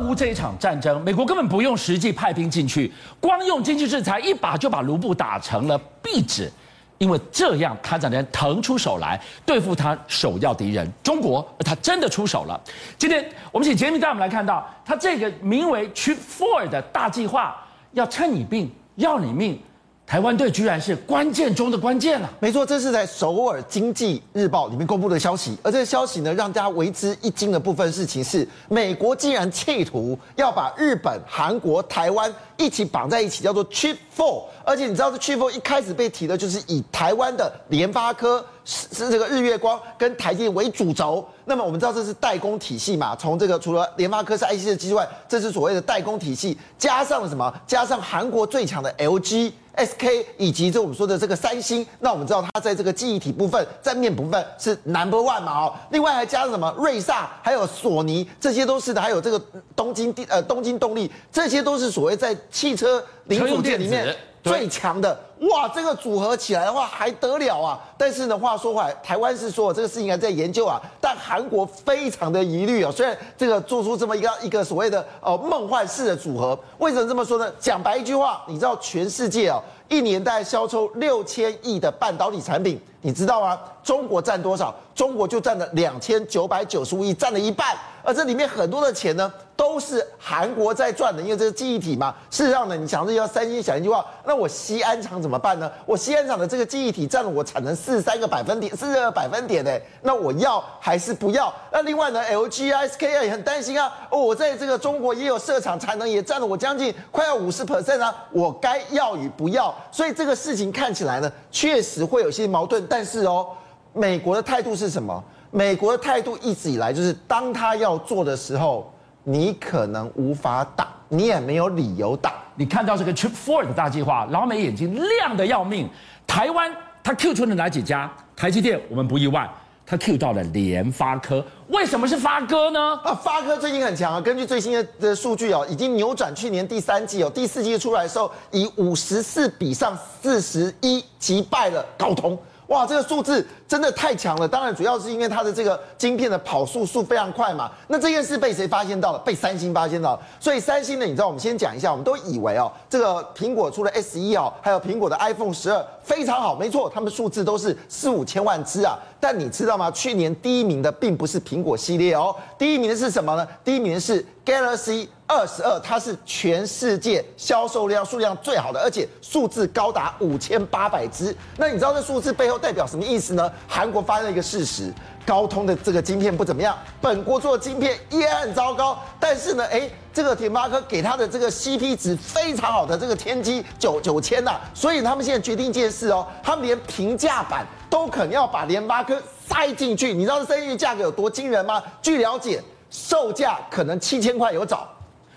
乌这一场战争，美国根本不用实际派兵进去，光用经济制裁，一把就把卢布打成了壁纸。因为这样，他才能腾出手来对付他首要敌人中国，而他真的出手了。今天我们请杰米带我们来看到，他这个名为 Trip Four 的大计划，要趁你病，要你命。台湾队居然是关键中的关键了。没错，这是在首尔经济日报里面公布的消息。而这个消息呢，让大家为之一惊的部分事情是，美国竟然企图要把日本、韩国、台湾一起绑在一起，叫做 “chip” Four。而且你知道，这 Trip Four 一开始被提的就是以台湾的联发科。是是这个日月光跟台电为主轴，那么我们知道这是代工体系嘛？从这个除了联发科是 IC 的机之外，这是所谓的代工体系，加上了什么？加上韩国最强的 LG、SK 以及这我们说的这个三星，那我们知道它在这个记忆体部分、在面部分是 number one 嘛？哦，另外还加上什么？瑞萨，还有索尼，这些都是的，还有这个东京电呃东京动力，这些都是所谓在汽车零组件里面。最强的哇，这个组合起来的话还得了啊！但是呢，话说回来，台湾是说这个事情还在研究啊，但韩国非常的疑虑啊。虽然这个做出这么一个一个所谓的呃梦幻式的组合，为什么这么说呢？讲白一句话，你知道全世界啊，一年大概销售六千亿的半导体产品，你知道吗？中国占多少？中国就占了两千九百九十五亿，占了一半。而这里面很多的钱呢，都是韩国在赚的，因为这个记忆体嘛。事实上呢，你想着要三星想一句话，那我西安厂怎么办呢？我西安厂的这个记忆体占了我产能四十三个百分点，四十二个百分点呢，那我要还是不要？那另外呢，LG、SK 啊也很担心啊。哦，我在这个中国也有设厂，产能也占了我将近快要五十 percent 啊，我该要与不要？所以这个事情看起来呢，确实会有些矛盾。但是哦，美国的态度是什么？美国的态度一直以来就是，当他要做的时候，你可能无法打，你也没有理由打。你看到这个 Trip Four 的大计划，老美眼睛亮的要命。台湾他 Q 出了哪几家？台积电我们不意外，他 Q 到了联发科。为什么是发哥呢？啊，发哥最近很强啊。根据最新的的数据哦，已经扭转去年第三季哦，第四季出来的时候，以五十四比上四十一击败了高通。哇，这个数字真的太强了！当然，主要是因为它的这个晶片的跑速速非常快嘛。那这件事被谁发现到了？被三星发现到了。所以三星呢，你知道，我们先讲一下，我们都以为哦，这个苹果出了 S 一哦，还有苹果的 iPhone 十二非常好，没错，他们数字都是四五千万只啊。但你知道吗？去年第一名的并不是苹果系列哦，第一名的是什么呢？第一名的是 Galaxy 二十二，它是全世界销售量数量最好的，而且数字高达五千八百只。那你知道这数字背后代表什么意思呢？韩国发现了一个事实，高通的这个晶片不怎么样，本国做的晶片也很糟糕。但是呢，诶，这个联发科给他的这个 CP 值非常好的这个天玑九九千呐，所以他们现在决定一件事哦，他们连平价版都可能要把联发科塞进去。你知道这塞进去价格有多惊人吗？据了解，售价可能七千块有找。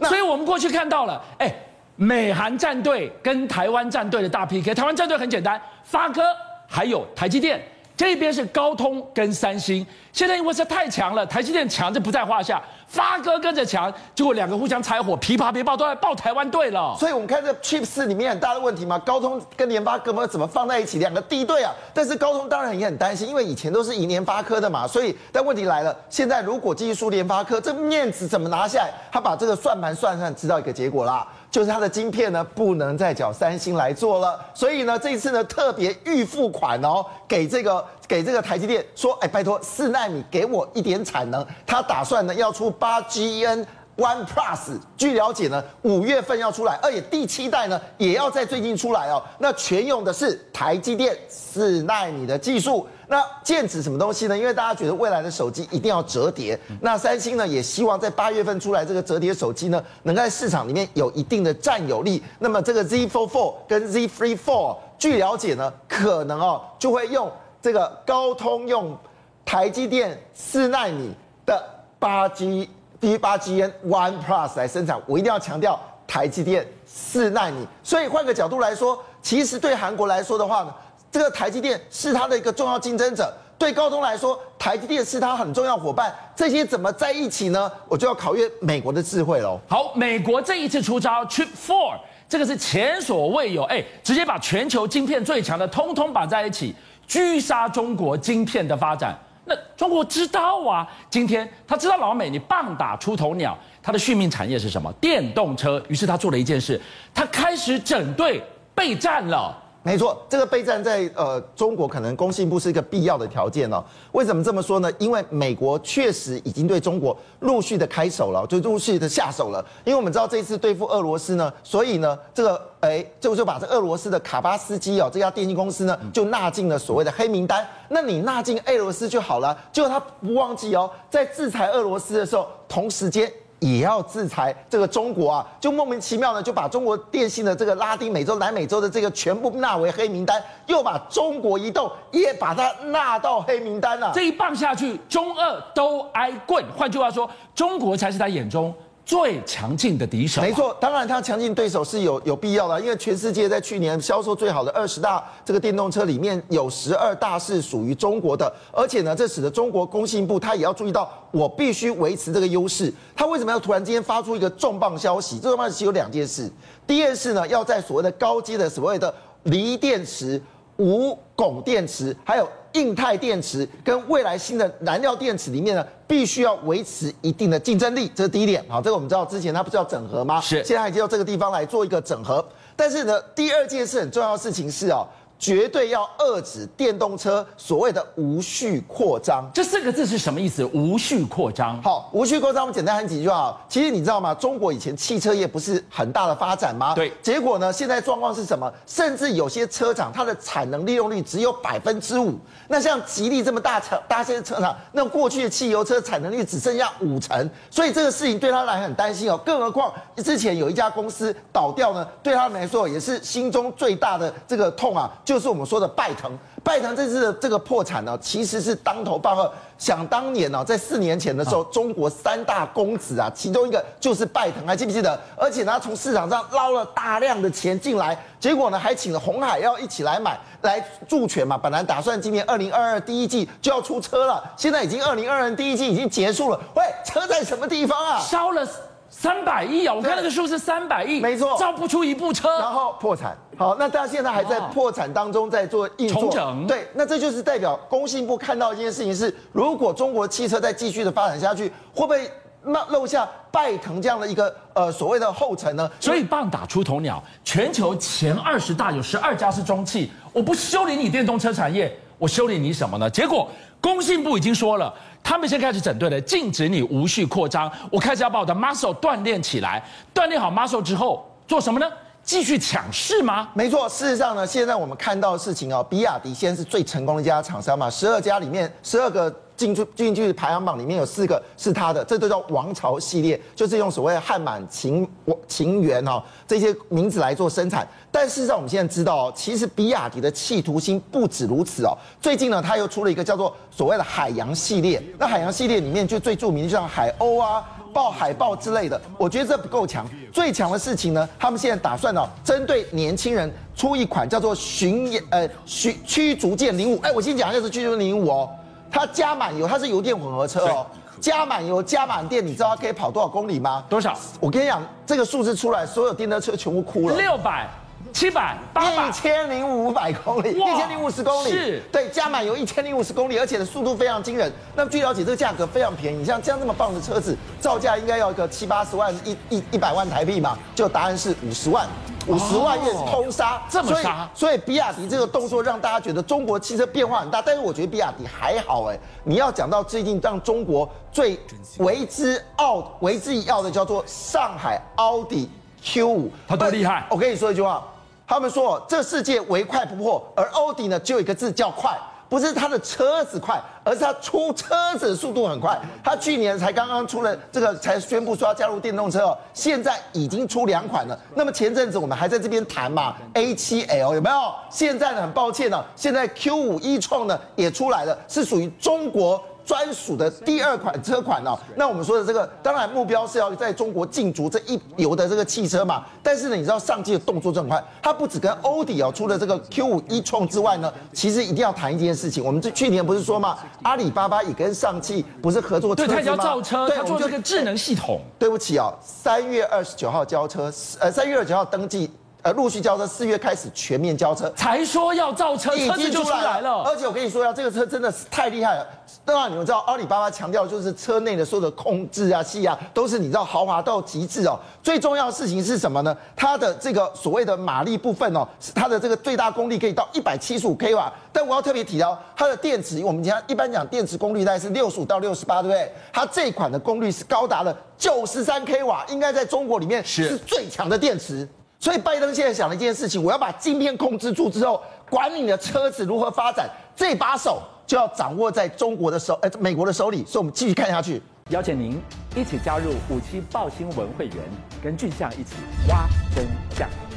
所以我们过去看到了，哎，美韩战队跟台湾战队的大 PK。台湾战队很简单，发哥还有台积电，这边是高通跟三星。现在因为是太强了，台积电强就不在话下。发哥跟着强，结果两个互相拆伙，琵琶别抱都来抱台湾队了。所以，我们看这 Chip 四里面很大的问题嘛，高通跟联发科怎么放在一起，两个敌对啊？但是高通当然也很担心，因为以前都是赢联发科的嘛。所以，但问题来了，现在如果继续输联发科，这面子怎么拿下来？他把这个算盘算算，知道一个结果啦，就是他的晶片呢不能再找三星来做了。所以呢，这一次呢特别预付款哦，给这个给这个台积电说，哎，拜托四奈米给我一点产能，他打算呢要出。八 GN One Plus，据了解呢，五月份要出来，而且第七代呢也要在最近出来哦。那全用的是台积电四奈米的技术。那剑指什么东西呢？因为大家觉得未来的手机一定要折叠，那三星呢也希望在八月份出来这个折叠手机呢，能在市场里面有一定的占有率。那么这个 Z Fold Four 跟 Z Three Four，据了解呢，可能哦就会用这个高通用台积电四纳米的。八 G D 八 G N One Plus 来生产，我一定要强调台积电四纳米。所以换个角度来说，其实对韩国来说的话呢，这个台积电是它的一个重要竞争者；对高通来说，台积电是它很重要伙伴。这些怎么在一起呢？我就要考验美国的智慧喽。好，美国这一次出招 Chip Four，这个是前所未有，哎，直接把全球晶片最强的通通绑在一起，狙杀中国晶片的发展。那中国知道啊，今天他知道老美你棒打出头鸟，他的续命产业是什么？电动车。于是他做了一件事，他开始整队备战了。没错，这个备战在呃中国可能工信部是一个必要的条件哦。为什么这么说呢？因为美国确实已经对中国陆续的开手了，就陆续的下手了。因为我们知道这一次对付俄罗斯呢，所以呢，这个哎就就把这俄罗斯的卡巴斯基哦这家电信公司呢就纳进了所谓的黑名单。那你纳进俄罗斯就好了，结果他不忘记哦，在制裁俄罗斯的时候，同时间。也要制裁这个中国啊，就莫名其妙的就把中国电信的这个拉丁美洲、南美洲的这个全部纳为黑名单，又把中国移动也把它纳到黑名单了。这一棒下去，中二都挨棍。换句话说，中国才是他眼中。最强劲的敌手，没错，当然他强劲对手是有有必要的，因为全世界在去年销售最好的二十大这个电动车里面有十二大是属于中国的，而且呢，这使得中国工信部他也要注意到，我必须维持这个优势。他为什么要突然之间发出一个重磅消息？这重磅消息有两件事，第一件事呢，要在所谓的高阶的所谓的锂电池、无汞电池，还有。硬态电池跟未来新的燃料电池里面呢，必须要维持一定的竞争力，这是第一点。好，这个我们知道之前它不是要整合吗？是，现在已经到这个地方来做一个整合。但是呢，第二件事很重要的事情是哦。绝对要遏止电动车所谓的无序扩张，这四个字是什么意思？无序扩张。好，无序扩张，我们简单很几句话。其实你知道吗？中国以前汽车业不是很大的发展吗？对。结果呢？现在状况是什么？甚至有些车厂它的产能利用率只有百分之五。那像吉利这么大厂，大些车厂，那过去的汽油车产能率只剩下五成。所以这个事情对他来很担心哦。更何况之前有一家公司倒掉呢，对他们来说也是心中最大的这个痛啊。就是我们说的拜腾，拜腾这次的这个破产呢，其实是当头棒喝。想当年呢，在四年前的时候，中国三大公子啊，其中一个就是拜腾，还记不记得？而且呢，他从市场上捞了大量的钱进来，结果呢，还请了红海要一起来买来助权嘛。本来打算今年二零二二第一季就要出车了，现在已经二零二二第一季已经结束了。喂，车在什么地方啊？烧了。三百亿啊！我看那个数是三百亿，没错，造不出一部车，然后破产。好，那大家现在还在破产当中，在做运作。重整。对，那这就是代表工信部看到一件事情是：如果中国汽车再继续的发展下去，会不会那漏下拜腾这样的一个呃所谓的后尘呢？所以棒打出头鸟，全球前二十大有十二家是中汽，我不修理你电动车产业，我修理你什么呢？结果工信部已经说了。他们先开始整顿了，禁止你无序扩张。我开始要把我的 muscle 锻炼起来，锻炼好 muscle 之后做什么呢？继续抢市吗？没错，事实上呢，现在我们看到的事情啊，比亚迪现在是最成功的一家厂商嘛，十二家里面十二个。进出进去排行榜里面有四个是他的，这都叫王朝系列，就是用所谓的汉满秦秦元哦这些名字来做生产。但事实上我们现在知道哦，其实比亚迪的企图心不止如此哦。最近呢，他又出了一个叫做所谓的海洋系列。那海洋系列里面就最著名的就像海鸥啊、豹海豹之类的。我觉得这不够强，最强的事情呢，他们现在打算哦，针对年轻人出一款叫做巡呃驱驱逐舰零五。哎，我先讲一下是驱逐舰零五哦。它加满油，它是油电混合车哦。加满油、加满电，你知道它可以跑多少公里吗？多少？我跟你讲，这个数字出来，所有电动车全部哭了。六百、七百、八百、一千零五百公里，一千零五十公里。是。对，加满油一千零五十公里，而且的速度非常惊人。那么据了解，这个价格非常便宜。像这样这么棒的车子，造价应该要一个七八十万、一一一百万台币嘛？就答案是五十万。五十万也是通杀，哦，这么杀，所以比亚迪这个动作让大家觉得中国汽车变化很大，但是我觉得比亚迪还好哎。你要讲到最近让中国最为之傲、为之一傲的叫做上海奥迪 Q 五，它多厉害！我跟你说一句话，他们说这世界唯快不破，而奥迪呢只有一个字叫快。不是他的车子快，而是他出车子的速度很快。他去年才刚刚出了这个，才宣布说要加入电动车哦，现在已经出两款了。那么前阵子我们还在这边谈嘛，A7L 有没有？现在呢，很抱歉呢，现在 Q5 e-tron 呢也出来了，是属于中国。专属的第二款车款哦，那我们说的这个，当然目标是要在中国竞逐这一流的这个汽车嘛。但是呢，你知道上汽的动作这么快，它不止跟欧迪哦出了这个 Q5 e-tron 之外呢，其实一定要谈一件事情。我们这去年不是说嘛，阿里巴巴也跟上汽不是合作车子吗？对，它要造车，他做这个智能系统。对不起哦，三月二十九号交车，呃，三月二十九号登记。呃陆续交车，四月开始全面交车，才说要造车，车子就出来了。而且我跟你说呀，这个车真的是太厉害了。当然你们知道，阿里巴巴强调就是车内的所有的控制啊、气啊，都是你知道豪华到极致哦。最重要的事情是什么呢？它的这个所谓的马力部分哦，是它的这个最大功率可以到一百七十五 k 瓦。但我要特别提到，它的电池，我们讲一般讲电池功率大概是六十五到六十八，对不对？它这一款的功率是高达了九十三 k 瓦，应该在中国里面是最强的电池。所以拜登现在想了一件事情，我要把晶片控制住之后，管你的车子如何发展，这把手就要掌握在中国的手，呃，美国的手里。所以，我们继续看下去。邀请您一起加入五七报新闻会员，跟俊相一起挖真相。